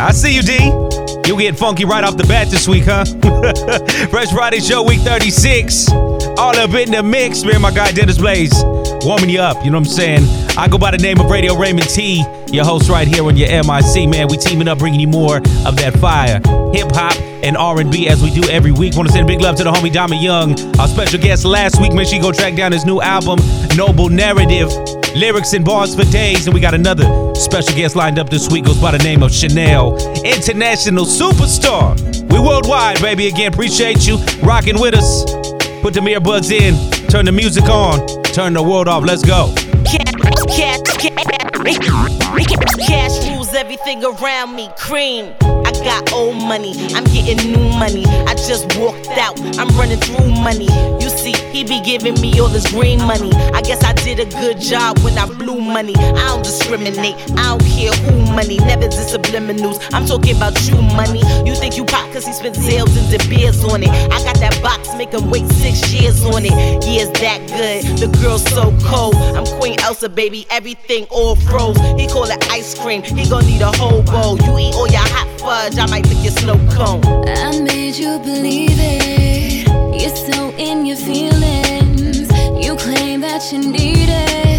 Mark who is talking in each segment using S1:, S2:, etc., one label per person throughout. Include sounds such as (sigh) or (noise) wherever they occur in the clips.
S1: I see you, D. You getting funky right off the bat this week, huh? (laughs) Fresh Friday Show, week 36. All up in the mix, man. My guy Dennis Blaze warming you up. You know what I'm saying? I go by the name of Radio Raymond T, your host right here on your MIC, man. We teaming up, bringing you more of that fire, hip hop and R&B as we do every week. Want to send big love to the homie Dama Young, our special guest last week. Man, she go track down his new album, Noble Narrative. Lyrics and bars for days, and we got another special guest lined up this week. Goes by the name of Che'Nelle, international superstar. We worldwide, baby. Again, appreciate you rocking with us. Put the earbuds in, turn the music on, turn the world off. Let's go.
S2: Cash everything around me. Cream. I got old money. I'm getting new money. I just walked out. I'm running through money. You see, he be giving me all this green money. I guess I did a good job when I blew money. I don't discriminate. I don't care who money. Never did subliminals. I'm talking about you money. You think you pop cause he spent sales and the beers on it. I got that box, make him wait six years on it. Yeah, it's that good. The girl's so cold. I'm Queen Elsa, baby. Everything all froze. He call it ice cream. He gon' need a whole bowl. You eat all your hot fudge. I might lick your snow cone.
S3: I made you believe it. You're so in your feelings. You claim that you need it.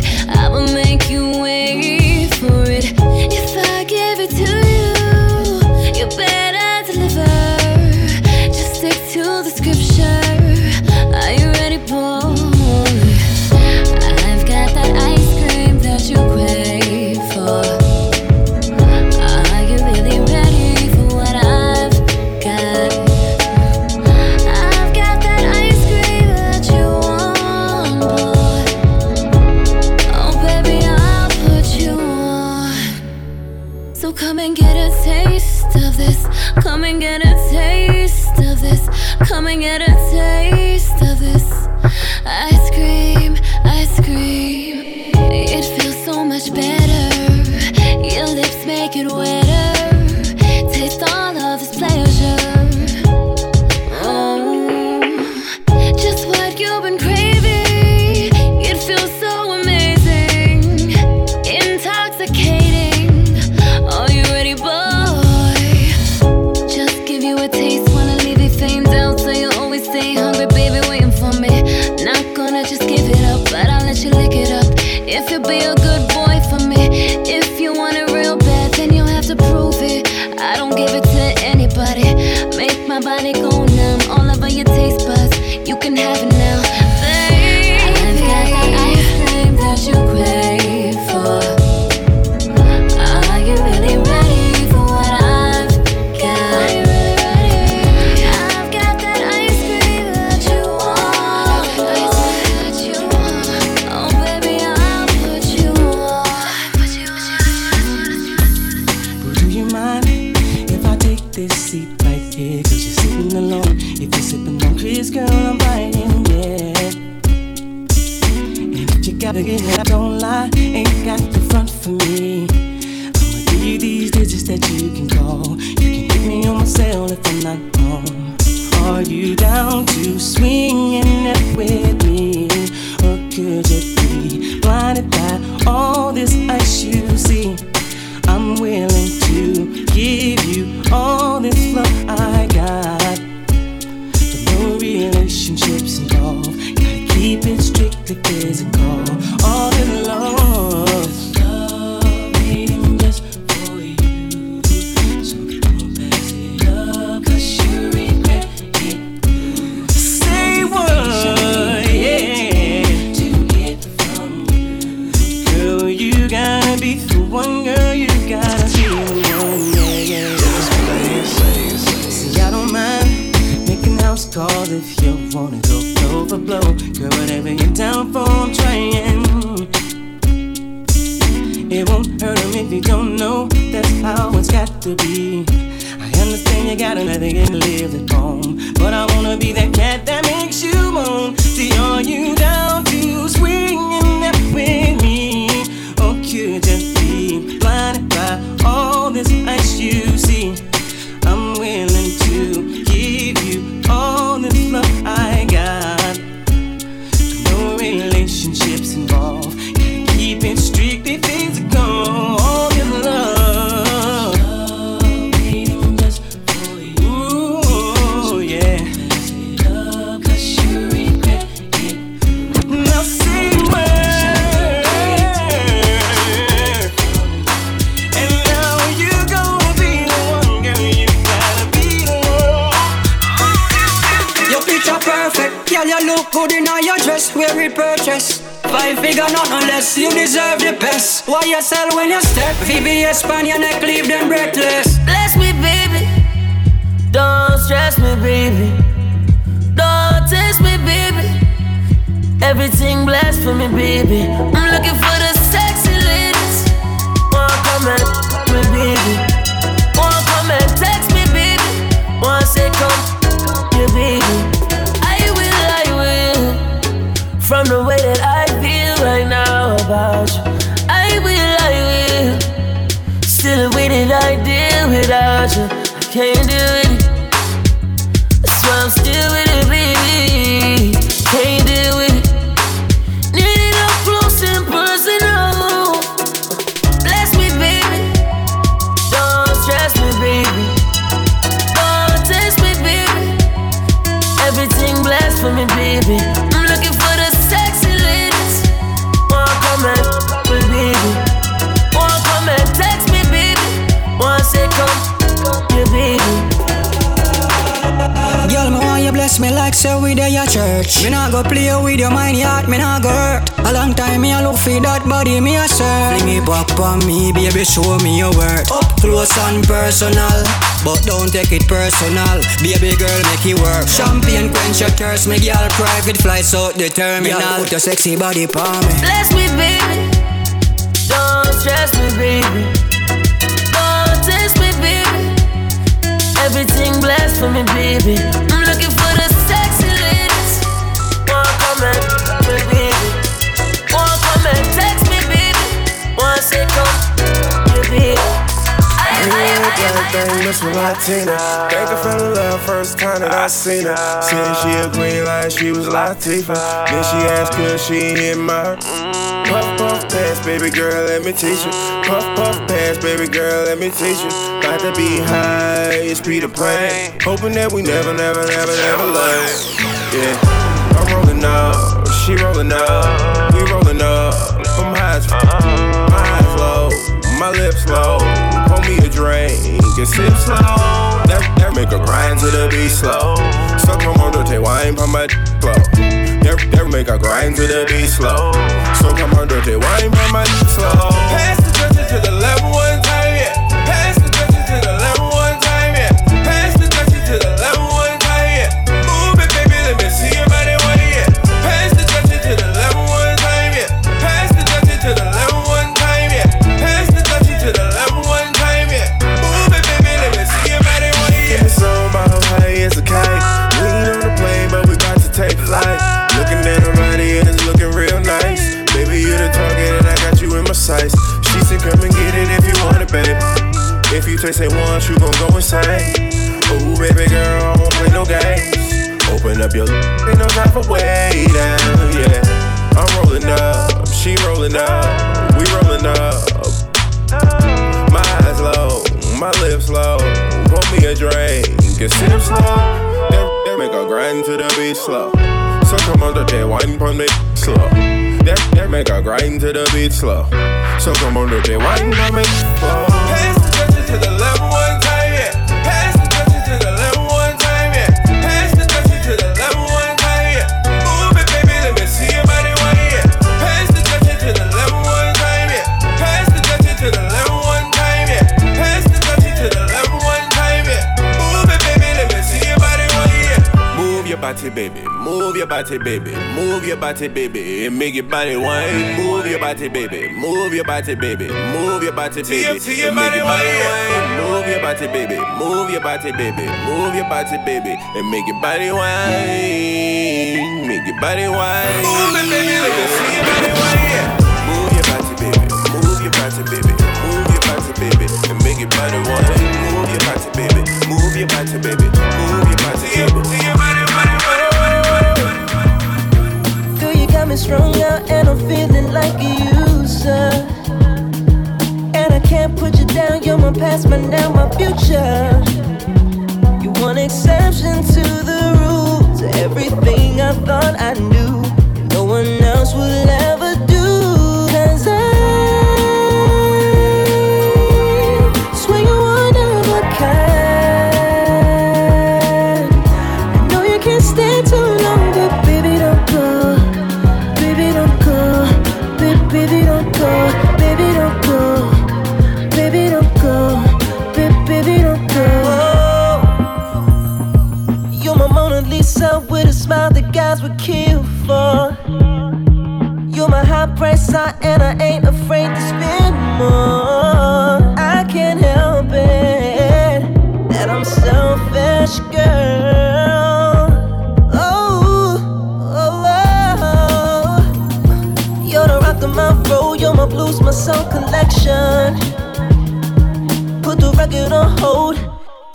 S3: For me, baby.
S4: I'm
S5: looking for the sexy ladies. Wanna come and me, baby. Wanna come and text me, baby. Wanna say come, yeah, baby.
S6: Girl, me want you bless me like say we there your church. Me nah go play with your mind, yet me nah go hurt. A long time me a look for that body, me a serve. Fling it back on me, baby, show me your worth. Up close and personal, but don't take it personal. Baby girl, make it work. Champagne quench your thirst, me girl, private flights out the terminal. Girl, put your sexy body palm me.
S5: Bless me, baby. Don't stress me, baby. Don't test me, baby. Everything blessed for me, baby. I'm I,
S7: Miss Latina. Think I fell in love first time that I seen her. Said she a green like she was Latifah. Then she asked could she hit my Puff puff pass, baby girl, let me teach you. Puff puff pass, baby girl, let me teach you. Got to be high, it's Peter Pan. Hoping that we never, never, never, never learn. Yeah, I'm rolling up, she rolling up, we rolling up. I'm high as fuck, my lips low. Pour me a drink and sip slow. That, that make her grind to the beat slow. Come on, don't take wine from my flow. That, that make her grind to the beat slow. Come on, don't take wine from my slow. To the beat slow. So come on, that wine pon me slow. Body, baby. Move your body, baby. And make your body whine. Move your body, baby. Move your body, baby. Move your body, baby. And make your body whine. Move your body, baby. Move your body, baby. Move your body, baby. And make your body whine. Make your body whine. Move it, baby. Let me see your body yeah. Move your body, baby. Move your body, baby. Move your body, baby. And make your body whine. Move your body, baby. Move your body, baby. Move your body, baby.
S5: Strung out and I'm feeling like a user. And I can't put you down, you're my past, but now my future. You want exception to the rule, to everything I thought I knew. No one else will ever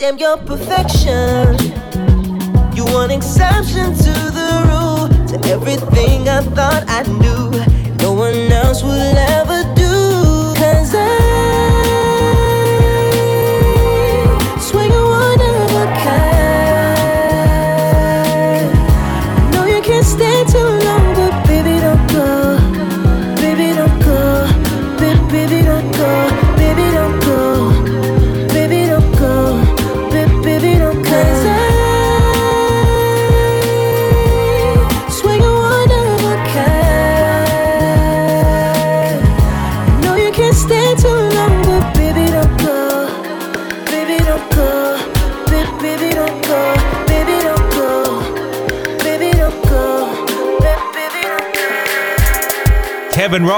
S5: Damn, your perfection. You want exception to the rule. To everything I thought I knew,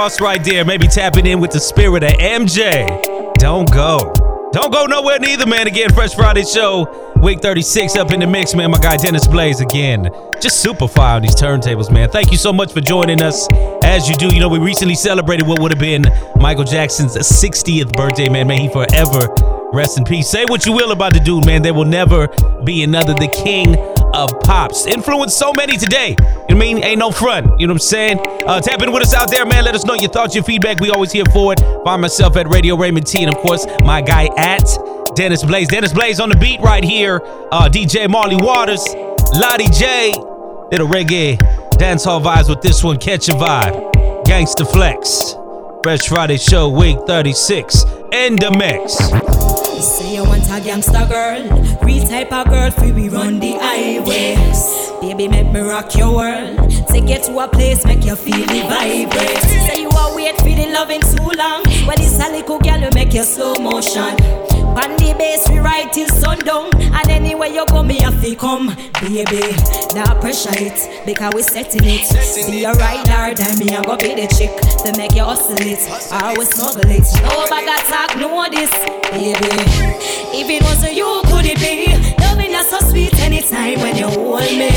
S1: Right there, maybe tapping in with the spirit of MJ. Don't go. Don't go nowhere neither, man. Again, Fresh Friday show, week 36 up in the mix, man. My guy Dennis Blaze again. Just super fire on these turntables, man. Thank you so much for joining us. As you do, you know, we recently celebrated what would have been Michael Jackson's 60th birthday, man. May he forever rest in peace. Say what you will about the dude, man. There will never be another the king of pops. Influenced so many today. You I mean? Ain't no front. You know what I'm saying? Uh, tap in with us out there, man. Let us know your thoughts, your feedback. We always here for it. Find myself at Radio Raymond T. And of course, my guy at Dennis Blaze. Dennis Blaze on the beat right here. Uh, DJ Marley Waters, Latty J. Little reggae dancehall vibes with this one. Catch a vibe. Gangsta Flex. Fresh Friday show, week 36. End the mix.
S8: Say you want a gangster girl, real type of girl, free we run the. Baby, make me rock your world. Take you to a place, make you feel the vibrate. Say you are wait loving too long. Well, a little girl, make your slow motion. On the base, we ride till sundown. And anywhere you go, me have to come, baby. Now pressure it, because we setting it. See you right hard, and me, I'm gonna be the chick. To make you hustle it, I always smuggle it. No bag of talk, know this, baby. If it wasn't you, could it be? Loving that's so sweet anytime when you hold me.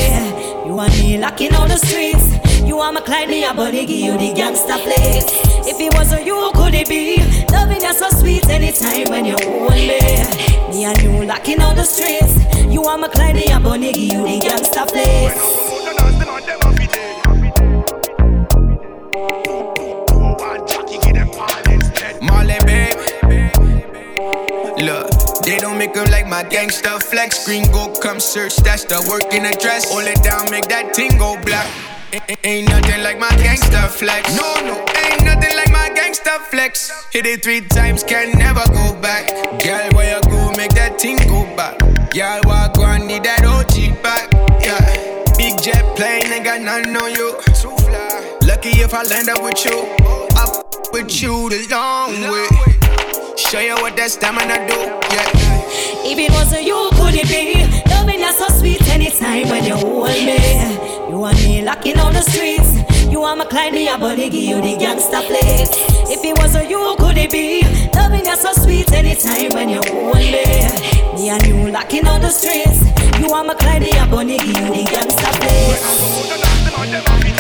S8: You and me locking on the streets. You are my client, me a body, give you the gangster place. If it wasn't you, could it be? Loving that's so sweet anytime when you hold me. Me and you locking on the streets. You are my client, me a body, give you the gangster place.
S9: Marley, babe. Look, they don't make them like my gangsta flex. Green go come search, that's the working address. Hold it down, make that ting go black. A- a- Ain't nothing like my gangsta flex. No, no, ain't nothing like my gangsta flex. Hit it three times, can never go back. Girl, where you go, make that ting go back. Girl, walk on, need that OG back. Yeah, big jet plane, ain't got nothing on you. Too fly. Lucky if I land up with you. I f- with you the long way. Show you what that stamina do. Yeah.
S8: If it wasn't you, could it be? Loving that's so sweet locking on the streets. You are my client, me a body, give you the gangster place. If it was a you, could it be? Loving that's so sweet anytime when you hold me. Me and you locking on the streets. You are my client, me a body, give you the gangster place.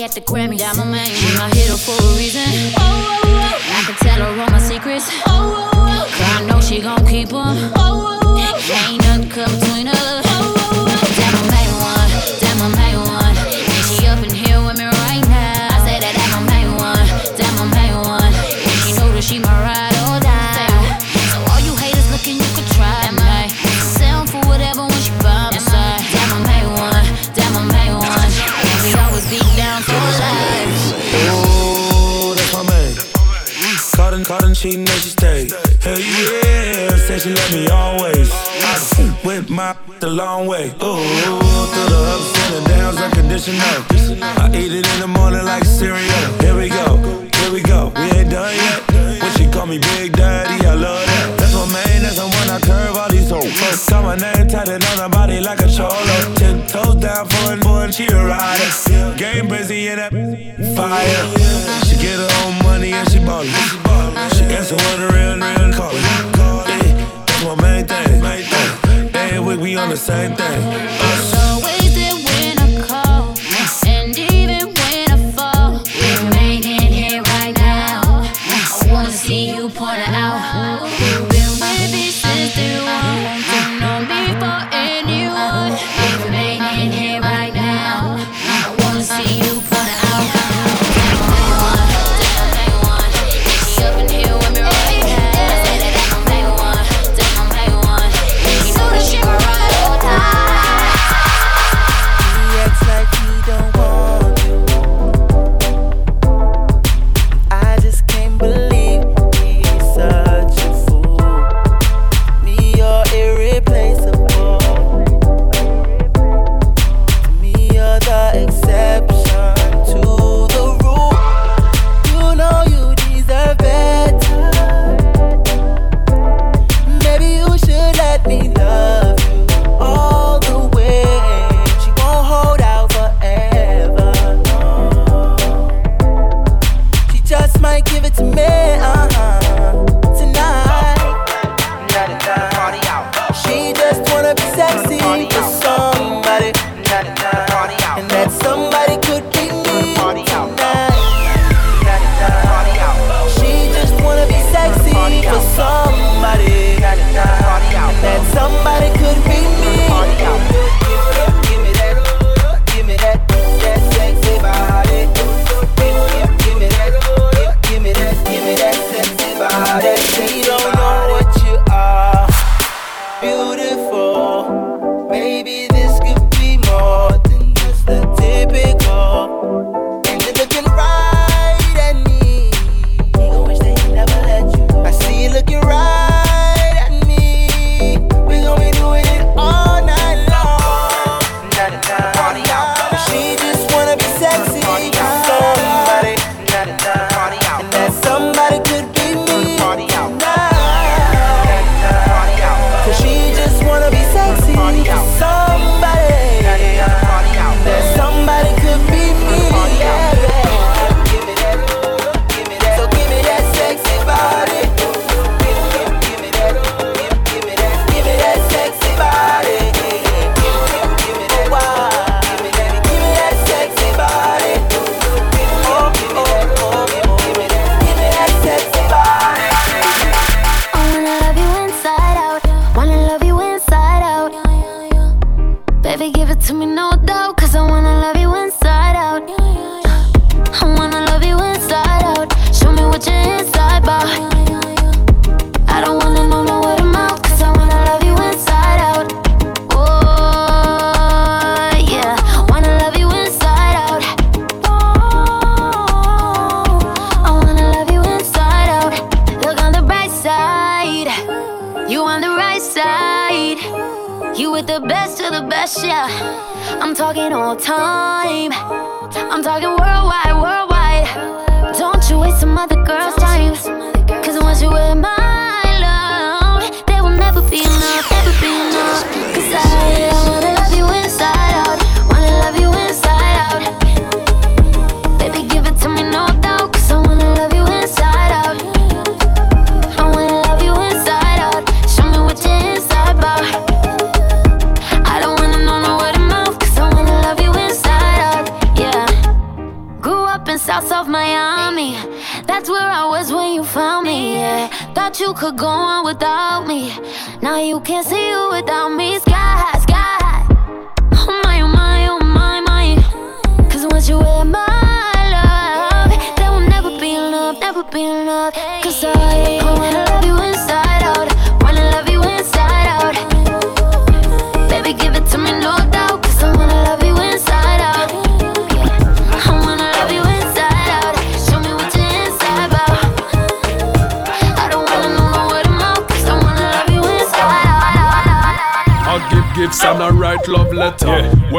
S3: me at the Grammy. That my man, I hit her for a reason. Oh, oh, oh. I can tell her all my secrets. Oh, oh, oh. Cause I know she gon' keep them. Oh, oh,
S10: oh. Ain't nothing come between us.
S5: Hell yeah, said she love me always. I whip my the long way. Ooh, through the ups and the downs, unconditional. I eat it in the morning like cereal. Here we go, here we go, we ain't done yet. When she call me Big Daddy, I love that. That's what man dancing when I curve all these hoes. Got my name tatted on her body like a cholo. Ten toes down for a boy and she a rider. Game busy in that fire. She get her own money and she ballin'. She answer when the real, real callin'. Yeah, that's my main thing. Every week we on the same thing. Us.
S11: Can't see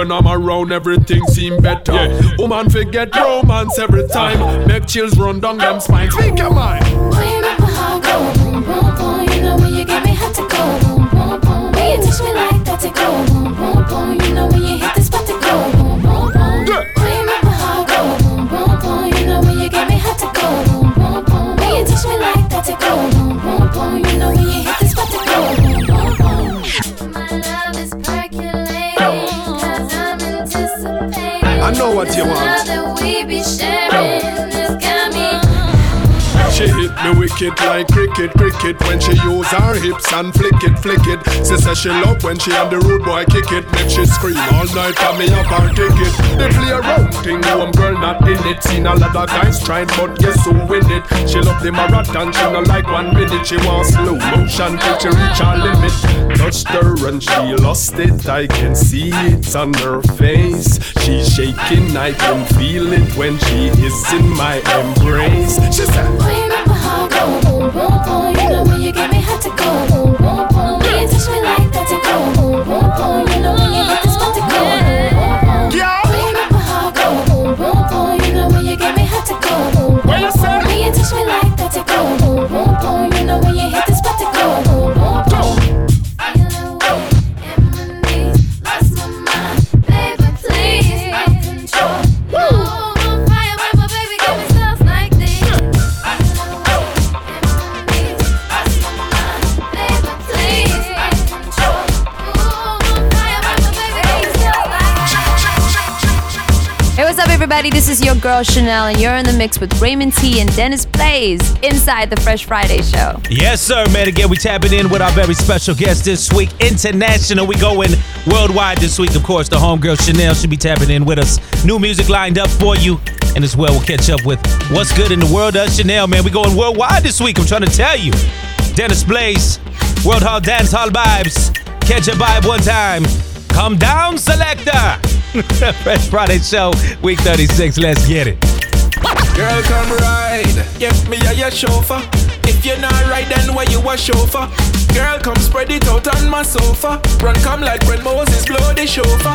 S12: When I'm around, everything seem better. Woman forget romance every time. Make chills run down them spines. Speak your mind.
S13: Boy, you remember how I go boom, boom, boom. You know when you get me hot to go boom, boom, boom. When you touch me like that to go boom, boom, boom. You know when you hit
S12: what you want. She hit me wicked like cricket, cricket. When she use her hips and flick it, flick it. She say she love when she on the road boy kick it. Make she scream all night for me up her ticket. They play around thing, home girl not in it. Seen a lot of guys trying but guess who win it? She love the marathon, she not like one minute. She want slow motion till she reach her limit. Touched her and she lost it, I can see it on her face. She's shaking, I can feel it when she is in my embrace. She said
S13: when you get me you touch me like that to go boom, boom, boom. You know when you
S14: everybody? This is your girl Che'Nelle, and you're in the mix with Raymond T and Dennis Blaze inside the Fresh Friday Show.
S1: Yes, sir, man. Again, we tapping in with our very special guest this week, international. We going worldwide this week. Of course, the homegirl Che'Nelle should be tapping in with us. New music lined up for you, and as well, we'll catch up with what's good in the world of Che'Nelle, man. We going worldwide this week. I'm trying to tell you. Dennis Blaze, World Hall Dance Hall vibes. Catch a vibe one time. Come down, selector. (laughs) Fresh Friday Show, week 36. Let's get it.
S15: Girl, come ride. Give me a your chauffeur. If you're not right, then why you a chauffeur? Girl, come spread it out on my sofa. Run, come like when Moses blow the chauffeur.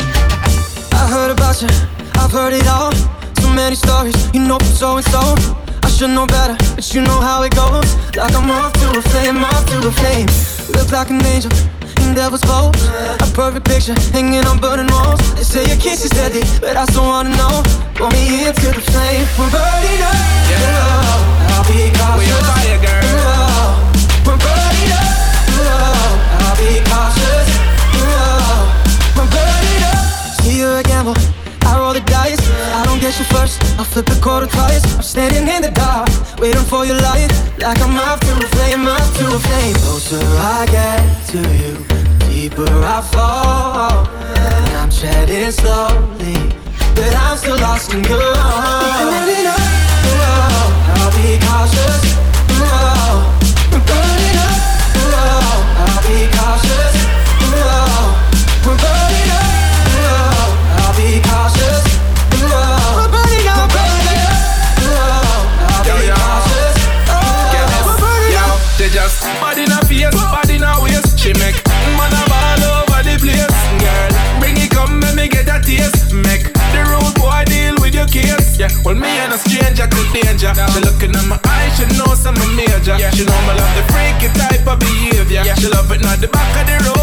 S16: I heard about you, I've heard it all. So many stories, you know so and so. I should know better, but you know how it goes. Like I'm off to a flame, off to a flame. Look like an angel in devil's pose. A perfect picture hanging on burning walls. They say your kiss is deadly, but I still wanna know. Pull me into the flame. We're burning up. Yeah. I'll be cautious.
S15: We on fire, girl.
S16: Ooh, We're burning up. Ooh, I'll be cautious. Ooh, We're burning up. See you a gamble. You first. I flip the quarter twice. I'm standing in the dark, waiting for your light. Like I'm to a flame, to a flame. Closer I get to you, deeper I fall. And I'm treading slowly, but I'm still lost in your arms. Burning up. Oh, I'll be cautious. Oh. I'm burning up. Whoa, I'll be cautious.
S15: She make man a ball over the place. Girl, bring it come and me get a taste. Make the road boy deal with your case. Yeah, well me and a stranger to danger. She looking at my eyes, she knows I'm a major. She know me love the freaky type of behavior. She love it not the back of the rover,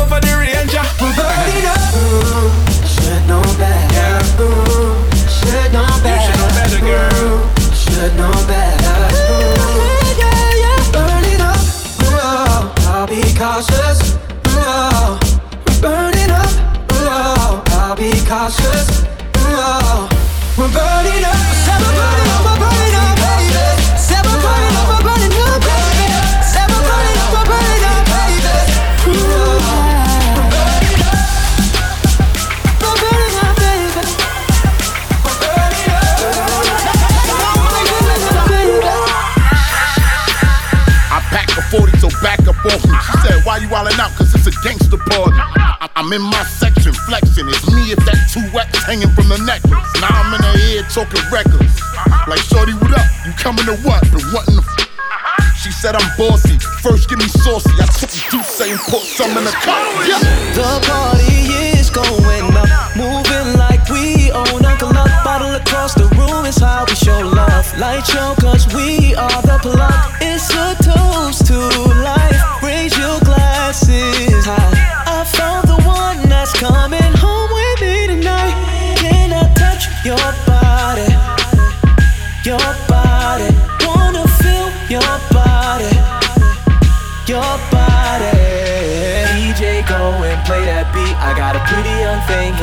S17: talking records. Like, Shorty, what up? You coming to what? The what in the f- She said I'm bossy. First, give me saucy. I took a juice and put some in the cup. Yeah.
S3: The party is going up, moving like we own a Luck. Bottle across the room is how we show love. Light show, cause we are the plug.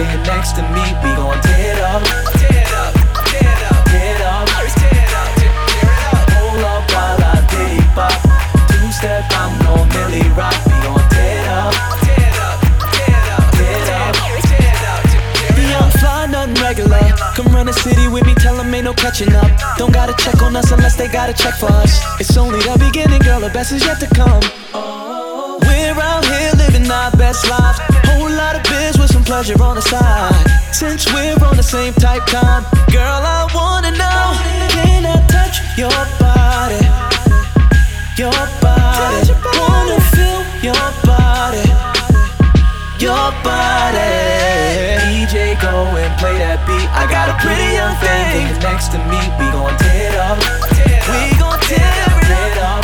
S3: Here next to me. We gon' tear it up. Tear it up. Tear it up. Tear it up. Tear up. While I diddy pop. Two step, I'm gon' Millie rock. We gon' tear it up. Tear it up. Tear it up. Tear it up. Tear it fly, nothing regular. Come run the city with me, tell ain't no catching up. Don't gotta check on us unless they gotta check for us. It's only the beginning, girl, the best is yet to come. We're out here living our best lives. Pleasure on the side. Since we're on the same type time, girl, I wanna know Can I touch your body? Your body. Wanna feel your body. Your body. DJ, go and play that beat. I got a pretty young thing next to me. We gon' tear it up. We gon' tear it up.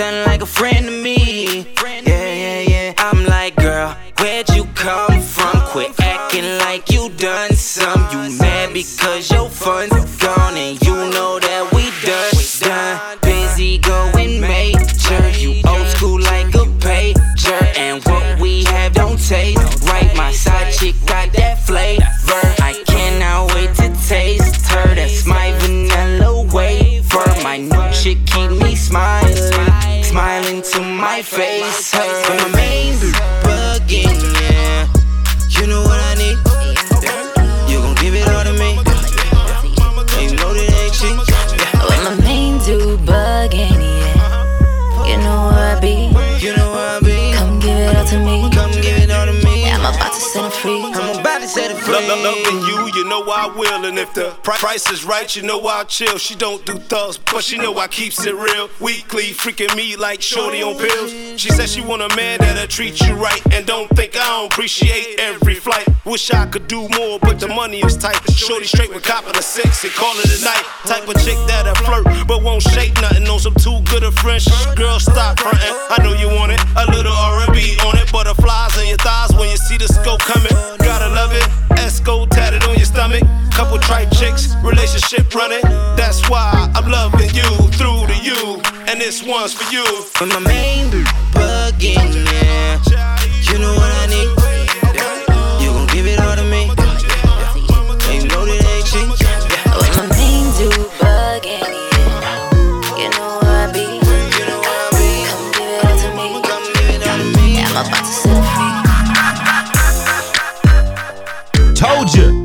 S18: Like a friend to me. Yeah, yeah, yeah. I'm like, girl, where'd you come from? Quit acting like you done my face. Her. Know I
S15: will. And if the price is right, you know I'll chill. She don't do thugs, but she know I keeps it real. Weekly, freaking me like shorty on pills. She said she want a man that'll treat you right. And don't think I don't appreciate every flight. Wish I could do more, but the money is tight. Shorty straight with cop the six and call it a night. Type of chick that'll flirt, but won't shake nothing. On some too good of French. Girl, stop frontin'. I know you want it. A little R&B on it. Butterflies on your thighs when you see the scope coming. Gotta love it. Esco tatted on your stomach. Couple tripe chicks, relationship running. That's why I'm loving you through to you. And this one's for you.
S18: When my main bugging, yeah. You know what I need.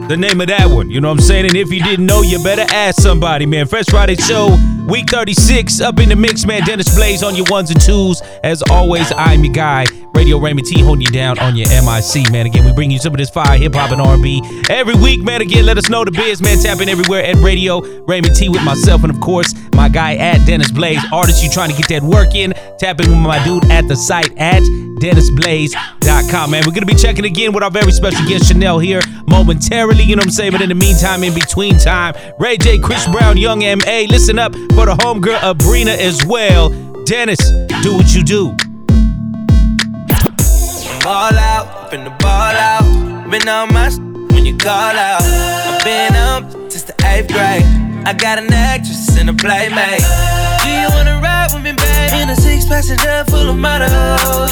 S1: The name of that one. You know what I'm saying? And if you didn't know, you better ask somebody, man. Fresh Friday Show, week 36, up in the mix, man. Dennis Blaze on your ones and twos. As always, I'm your guy, Radio Raymond T, holding you down on your MIC, man. Again, we bring you some of this fire, hip hop, and R&B every week, man. Again, let us know the biz, man. Tapping everywhere at Radio Raymond T with myself, and of course, my guy at Dennis Blaze. Artists, you trying to get that work in? Tapping with my dude at the site at DennisBlaze.com, man. We're gonna be checking again with our very special guest Che'Nelle here momentarily. You know what I'm saying? But in the meantime, in between time, Ray J, Chris Brown, Young M.A. Listen up for the homegirl Abrina as well. Dennis, do what you do.
S3: Ball out, finna ball out. Been on my
S19: when you call out. I've been up since the eighth grade. I got an actress and a playmate. Do you wanna ride with me, babe? In a six passenger full of models.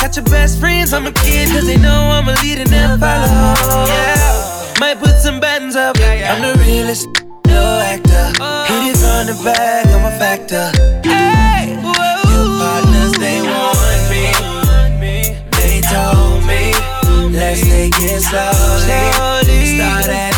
S19: Got your best friends, I'm a kid, cause they know I'm a leader, never follow. Yeah. Might put some buttons up. I'm the realest, (laughs) no actor. Hit it the back, I'm a factor. Hey, your partners, they want me. They told me, let's take it slowly. Start at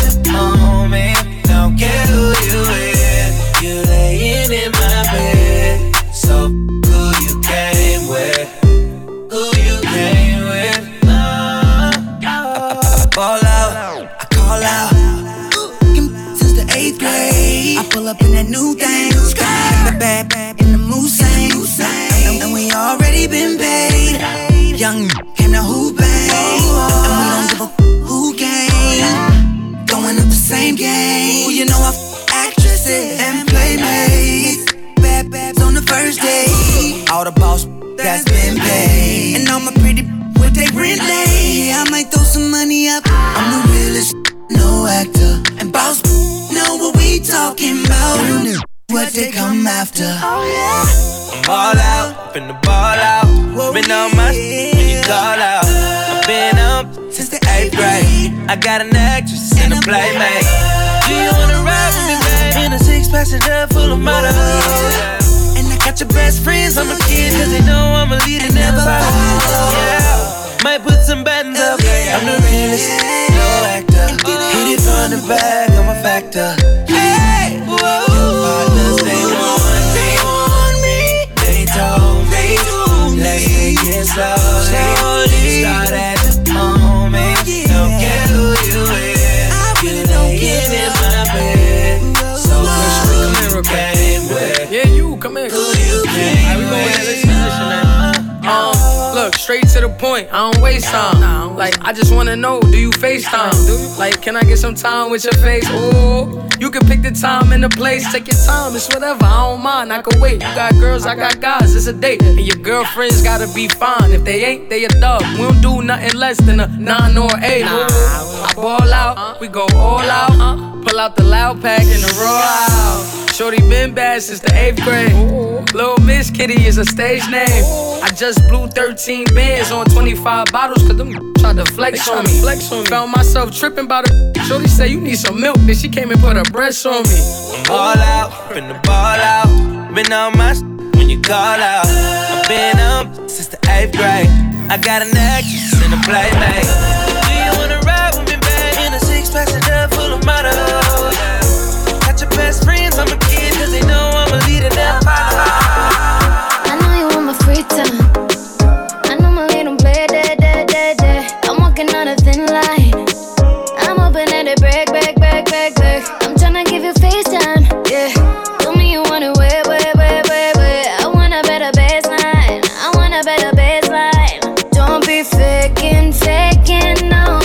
S20: FaceTime? Like, can I get some time with your face? Ooh, you can pick the time and the place. Take your time, it's whatever. I don't mind. I can wait. You got girls, I got guys. It's a date, and your girlfriends gotta be fine. If they ain't, they a dub. We don't do nothing less than a nine or eight. I ball out, we go all out. Pull out the loud pack and the raw out. Shorty been bad since the eighth grade. Little Miss Kitty is a stage name. I just blew 13 bands on 25 bottles cause them tried to flex on me. Flex on me. Found myself tripping by the Shorty say you need some milk, then she came and put her breast on me.
S19: All out, finna ball out. Been on my when you call out. I've been up since the eighth grade. I got an actress and a playmate. Do you wanna ride with me, babe? In a six passenger full of models. Got your best friends, I'm a kid, cause they know I'm a leader, never
S21: walking on a thin line. I'm that it break, break, break, break, break. I'm tryna give you FaceTime, yeah. Tell me you want it, wait, wait, wait, wait, wait. I want a better baseline. I want a better baseline. Don't be faking, faking, no.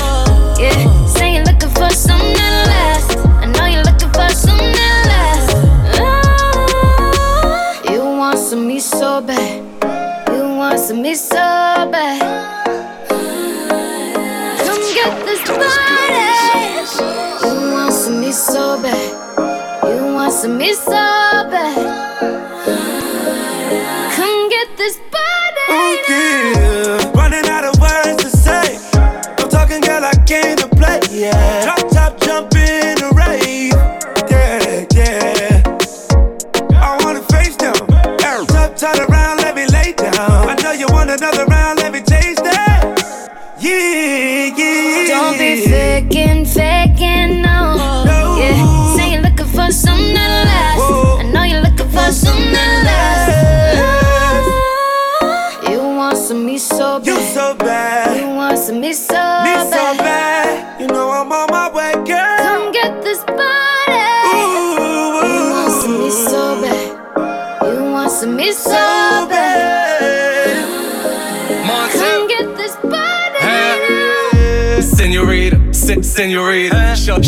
S21: Yeah, say you're looking for something that. I know you're looking for something that. Ah, you want some me so bad. You want some me so Some me so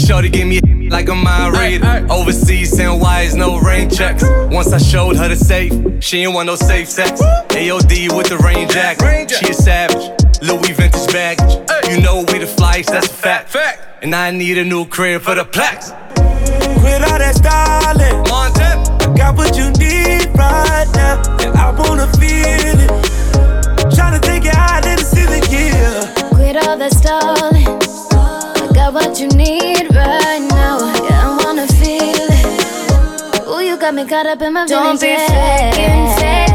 S22: shorty gave me like a mind reader. Overseas, send wires, no rain checks. Once I showed her the safe, she ain't want no safe sex. AOD with the rain jacket. She a savage. Louis vintage baggage. You know we the flies, that's a fact. And I need a new crib for the plaques.
S23: Quit all that styling. Montep. I got what you need right now, and I wanna feel it. Tryna take it out in the ceiling, yeah.
S3: Quit all that stalling. Got up in my
S14: Don't be
S3: feelings.
S14: faking,
S3: faking,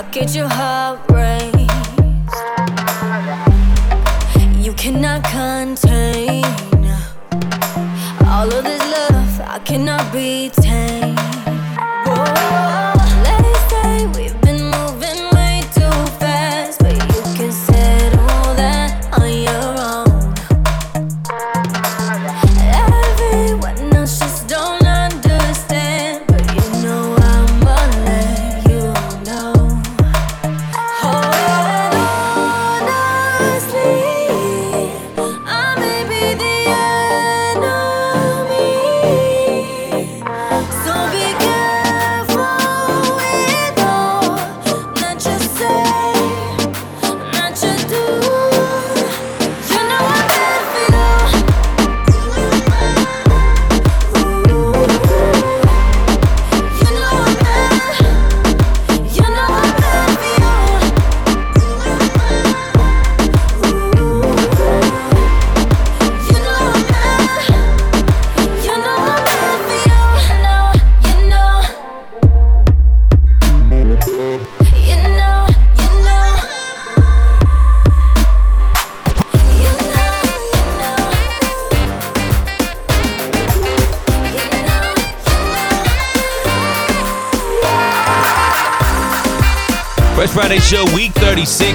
S3: lost. I get your heart raced. You cannot contain all of this love. I cannot be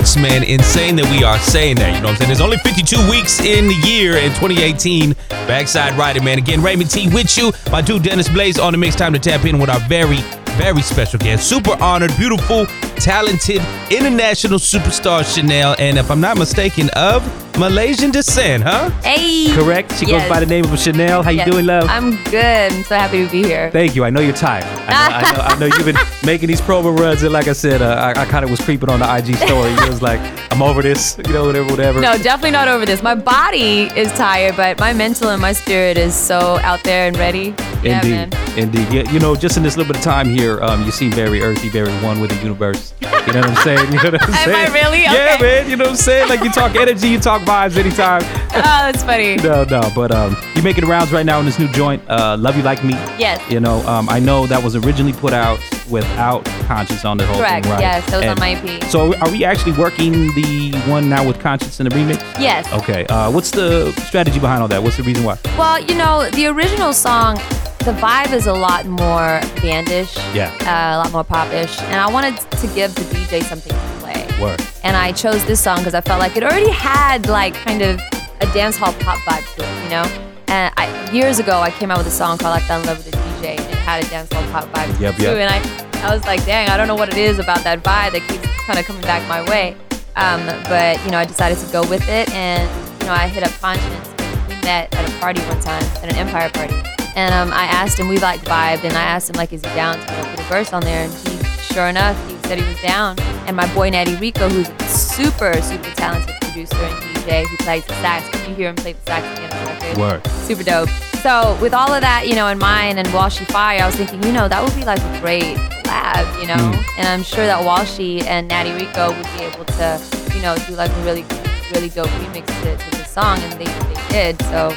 S1: 36, man. Insane that we are saying that. You know what I'm saying? There's only 52 weeks in the year in 2018. Backside riding, man. Again, Raymond T with you. My dude Dennis Blaze on the mix. Time to tap in with our very, very special guest. Super honored, beautiful, talented, international superstar Che'Nelle. And if I'm not mistaken, of Malaysian descent, huh?
S14: Hey.
S24: Correct. She
S14: Yes.
S24: goes by the name of Che'Nelle. How you
S14: Yes.
S24: doing, love?
S14: I'm good. I'm so happy to be here.
S24: Thank you. I know you're tired. I know, I know, I know you've been (laughs) making these promo runs, and like I said, uh, I, I kind of was creeping on the IG story. It was like, I'm over this, you know, whatever, whatever.
S14: No, definitely not over this. My body is tired, but my mental and my spirit is so out there and ready. Yeah,
S24: Indeed,
S14: man.
S24: indeed. Yeah, you know, just in this little bit of time here, um, you seem very earthy, very one with the universe. You know what I'm saying? You know what I'm (laughs) saying?
S14: Am
S24: saying?
S14: I really?
S24: Yeah,
S14: Okay.
S24: man. You know what I'm saying? Like you talk (laughs) energy, you talk vibes anytime. (laughs)
S14: Oh, that's funny.
S24: No, no, but um, you making rounds right now in this new joint, uh, "Love You Like Me."
S14: Yes.
S24: You know, um, I know that was originally put out without Konshens on the whole
S14: Correct.
S24: thing, right?
S14: Yes, that was on my EP.
S24: So, are we actually working the one now with Konshens in the remix?
S14: Yes.
S24: Okay. Uh, what's the strategy behind all that? What's the reason why?
S14: Well, you know, the original song, the vibe is a lot more bandish,
S24: Yeah.
S14: uh, a lot more popish, and I wanted to give the DJ something to play.
S24: Word.
S14: And I chose this song because I felt like it already had like kind of a dance hall pop vibe to it, you know. And I, years ago, I came out with a song called "I Fell in Love with the DJ," and it had a dance hall pop vibe
S24: Yep,
S14: too.
S24: yep.
S14: And I, I was like, dang, I don't know what it is about that vibe that keeps kind of coming back my way. Um, but you know, I decided to go with it, and you know, I hit up Konshens. We met at a party one time, at an Empire party, and um, I asked him. We like vibed, and I asked him like, is he down to put a verse on there? And he, sure enough, he said he was down. And my boy Natty Rico, who's a super, super talented producer and DJ who plays the sax. Can you hear him play the sax again on the record?
S24: Word.
S14: Super dope. So with all of that, you know, in mind and Walshy Fire, I was thinking, you know, that would be like a great collab, you know.
S24: Mm.
S14: And I'm sure that Walshy and Natty Rico would be able to, you know, do like a really, really dope remix to, to the song, and they, they did. So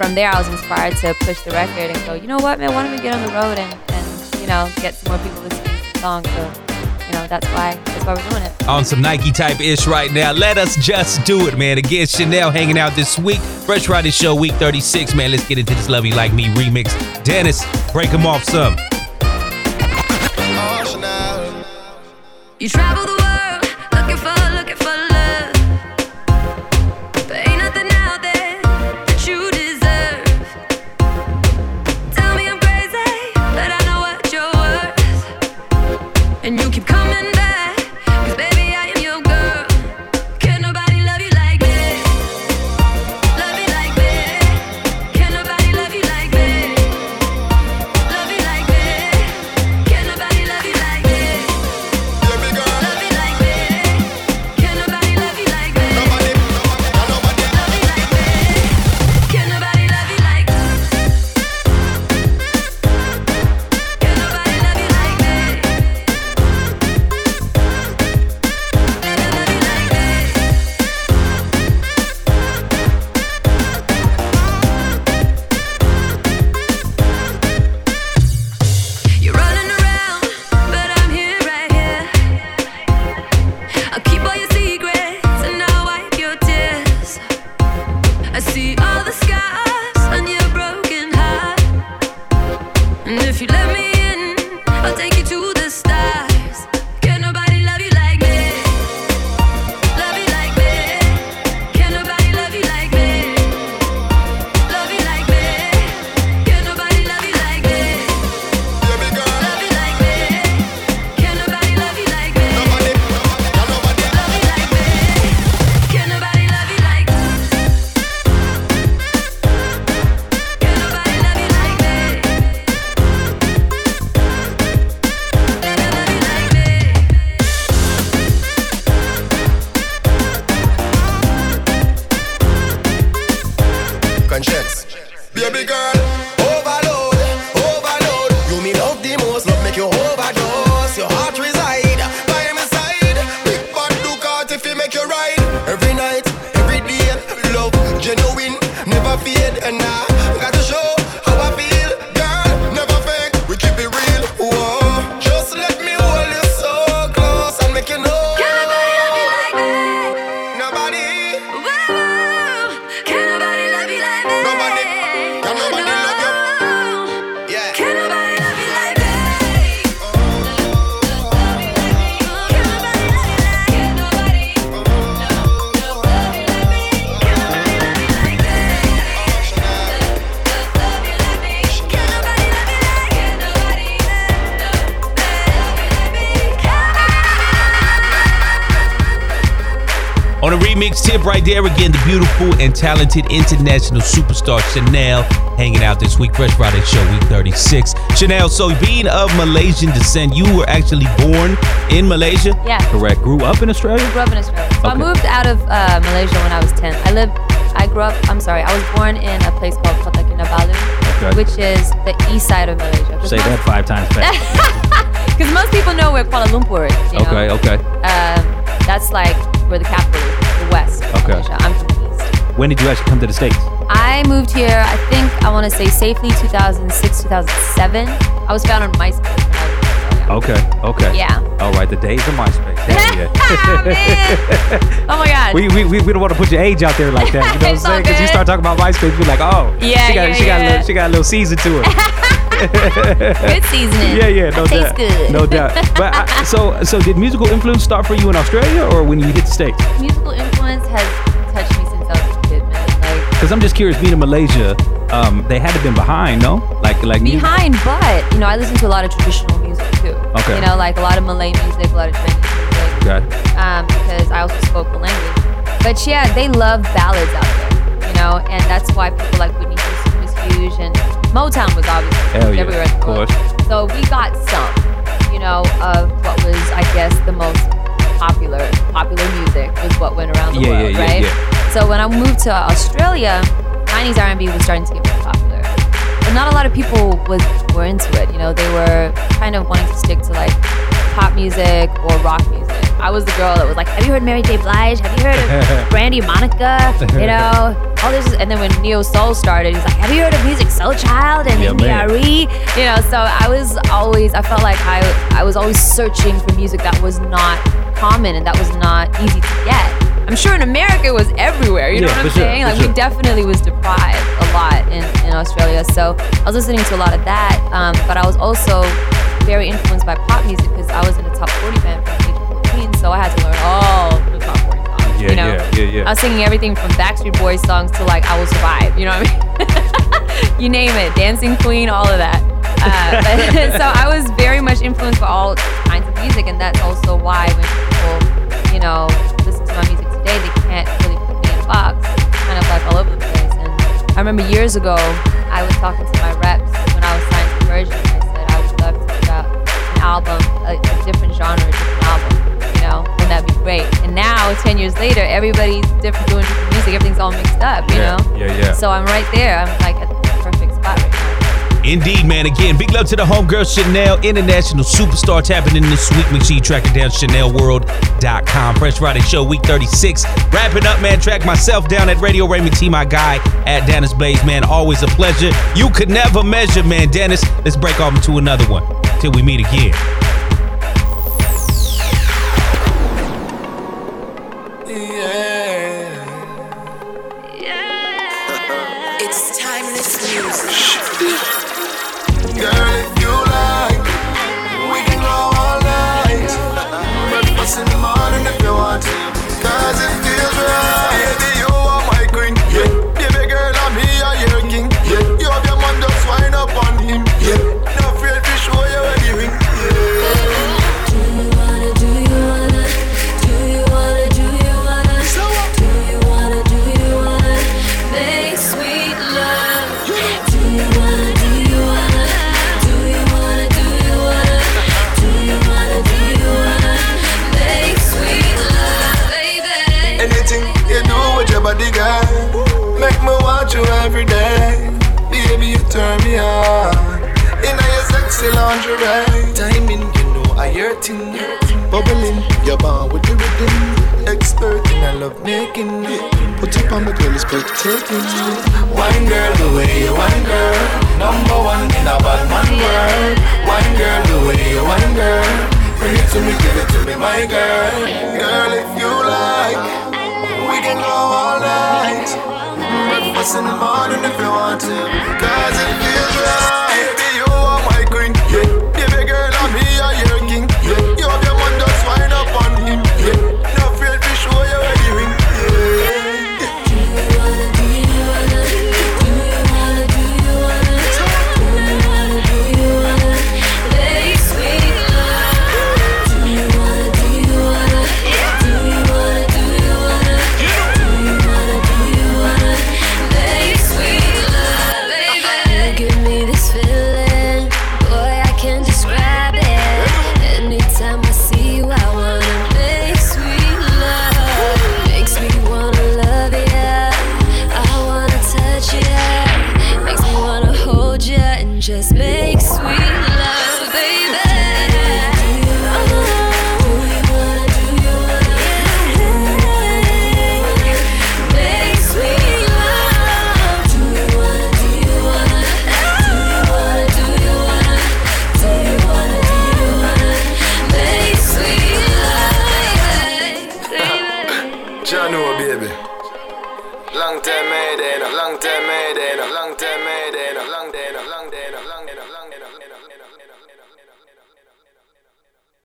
S14: from there, I was inspired to push the record and go, you know what, man, why don't we get on the road and, and you know, get some more people listening to the song. So, you know, that's why that's why we're doing it.
S1: on some Nike type ish right now. Let us just do it, man. Again, Che'Nelle hanging out this week. Fresh Friday Show, week 36, man. Let's get into this Love You Like Me remix. Dennis, break them off some.
S3: You travel the
S1: Tip right there again, the beautiful and talented international superstar Che'Nelle hanging out this week. Fresh Friday Show, week 36. Che'Nelle, so being of Malaysian descent, you were actually born in Malaysia?
S14: Yeah.
S24: Correct. Grew up in Australia?
S14: I grew up in Australia. So I moved out of uh, Malaysia when I was 10. I lived, I grew up, I'm sorry, I was born in a place called Kota Kinabalu,
S24: Okay.
S14: which is the east side of Malaysia.
S24: Say that five times fast. (laughs)
S14: Because most people know where Kuala Lumpur is. You know?
S24: Okay, okay.
S14: Um, that's like where the capital is, west.
S24: Okay.
S14: Malaysia. I'm from the east.
S24: When did you actually come to the States?
S14: I moved here, I think, I want to say safely 2006, 2007. I was found on MySpace.
S24: Okay, okay.
S14: Yeah.
S24: All right, the days of MySpace. Yeah. (laughs)
S14: Oh my God.
S24: we, we, we, we don't want to put your age out there like that. You know (laughs) what I'm saying? Because you start talking about MySpace, you're like, oh,
S14: Yeah,
S24: she got,
S14: yeah,
S24: she got, a little, she got a little season to it. (laughs)
S14: Good seasoning.
S24: Yeah, yeah, no doubt.
S14: good.
S24: No doubt. But I, so, so did musical influence start for you in Australia or when you hit the states?
S14: Musical influence has touched me since I was a kid, man. Like
S24: Because I'm just curious, being in Malaysia, um, they had to been behind, no? Like, like music-
S14: behind, but you know, I listen to a lot of traditional music too.
S24: Okay.
S14: You know, like a lot of Malay music, a lot of Chinese music.
S24: Okay.
S14: Um, because I also spoke the language. But yeah, they love ballads out there. You know, and that's why people like Whitney Houston was huge and Motown was obviously
S24: Hell yeah,
S14: everywhere.
S24: of course.
S14: So we got some, you know, of what was, I guess, the most popular popular music was what went around the
S24: yeah,
S14: world,
S24: yeah,
S14: right?
S24: yeah.
S14: So when I moved to Australia, 90s R&B was starting to get more popular. But not a lot of people was were into it. You know, they were kind of wanting to stick to like pop music or rock music. I was the girl that was like, "Have you heard Mary J. Blige? Have you heard of (laughs) Brandy Monica? You (laughs) know, all this." And then when Neo Soul started, he's like, "Have you heard of Musiq Soulchild and
S24: Yeah, man.
S14: You know, so I was always, I felt like I, I was always searching for music that was not common and that was not easy to get. I'm sure in America it was everywhere. You know
S24: Yeah,
S14: what I'm
S24: sure,
S14: saying? Like
S24: sure.
S14: we definitely was deprived a lot in, in Australia. So I was listening to a lot of that, um, but I was also very influenced by pop music because I was in a top 40 band from age 14, so I had to learn all the top 40 songs.
S24: Yeah,
S14: you know?
S24: yeah, yeah, yeah.
S14: I was singing everything from Backstreet Boys songs to like I Will Survive. You know what I mean? (laughs) you name it, Dancing Queen, all of that. Uh, (laughs) but, (laughs) so I was very much influenced by all kinds of music, and that's also why when people, you know, put me in a box. Kind of like all over the place. And I remember years ago, I was talking to my reps when I was signed to Virgin. and I said I would love to put out an album, a, a different genre, a different album. You know, and that'd be great. And now, ten years later, everybody's different, doing different music. Everything's all mixed up. You
S1: Yeah,
S14: know.
S1: yeah, yeah.
S14: So I'm right there. I'm like at the perfect spot right now.
S1: Indeed, man. Again, big love to the homegirl Che'Nelle, international superstar tapping in this week. Make sure you track her down, ChanelWorld.com. Fresh Friday Show, week 36. Wrapping up, man. Track myself down at Radio Raymond T, my guy at Dennis Blaze, man. Always a pleasure. You could never measure, man. Dennis, let's break off into another one till we meet again.
S25: It's
S3: sexy lingerie, timing, you know I your thing. Bubbling, you're born with the rhythm. Expert in I love making Put up on my girl, it's breathtaking. Wine girl, the way you wine girl.